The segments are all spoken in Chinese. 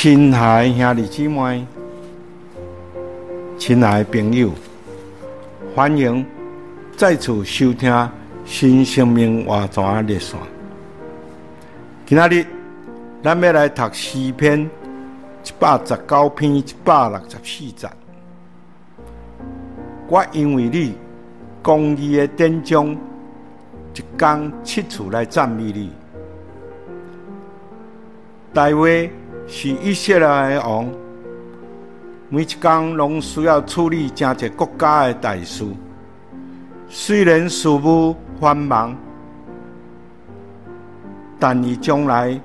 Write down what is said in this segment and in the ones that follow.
亲爱兄弟姊妹，亲爱朋友，欢迎再次收听新生命话传热线。今仔日咱要来读诗篇一百十九篇一百六十四节。我因为你公义的典章，一天七次来赞美你。大卫。是以色列的王，每一天拢需要处理真侪国家的大事。虽然事务繁忙，但伊将来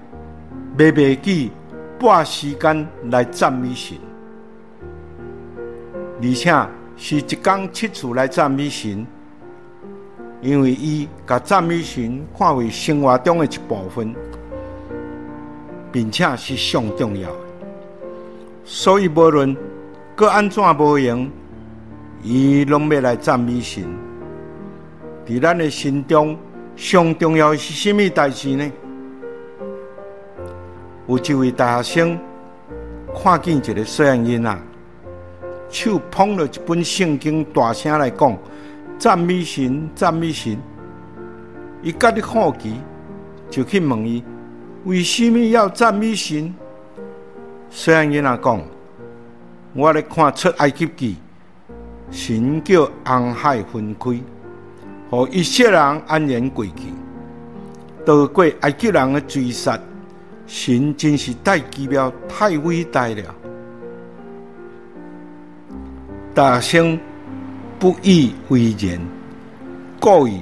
袂忘记拨时间来赞美神，而且是一天七次来赞美神，因为伊把赞美神看为生活中的一部分。并且是上重要，所以无论搁安怎无用，伊拢要来赞美神。伫咱的心中，上重要的是甚么代志呢？有一位大学生看见一个细汉囡仔，手捧了一本圣经，大声来讲赞美神，赞美神。伊觉得好奇，就去问伊。为什么要赞美神？虽然人家讲，我来看出埃及记，神叫红海分开，和一些人安然过去，渡过埃及人的追杀，神真是太奇妙、太伟大了。大声不以为然，故意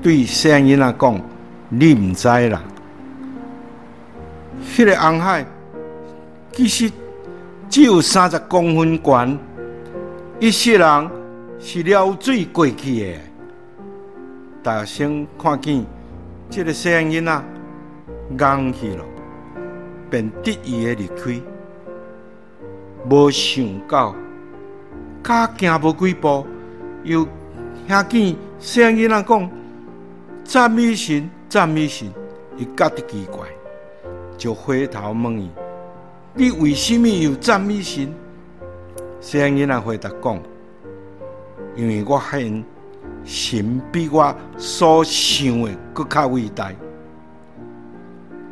对圣人家讲，你唔知啦。迄个红海其实只有三十公分高，一世人是了水过去的。大声看见这个声音啊，硬去了，便得意的离开。无想到，刚行无几步，又听见声音啊讲赞美神，赞美神，伊觉得奇怪。就回头问伊：“你为什么有赞美神？”声音啊回答讲：“因为我发现神比我所想的更加伟大。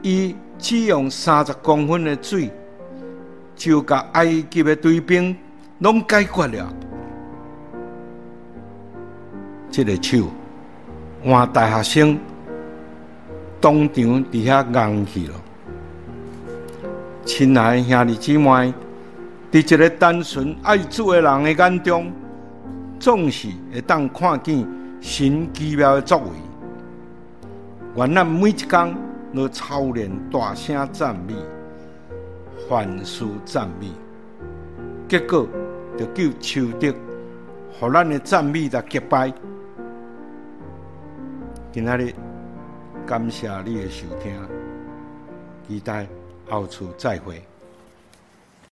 伊只用三十公分的水，就甲埃及的追兵拢解决了。这个手换大学生当场底下硬去了。”亲爱的兄弟姊妹，在一个单纯爱主的人的眼中，总是会当看见神奇妙的作为。愿咱每一天都操练大声赞美，凡事赞美，结果就叫仇敌，互咱的赞美来结拜。今仔日感谢你的收听，期待。到处再会。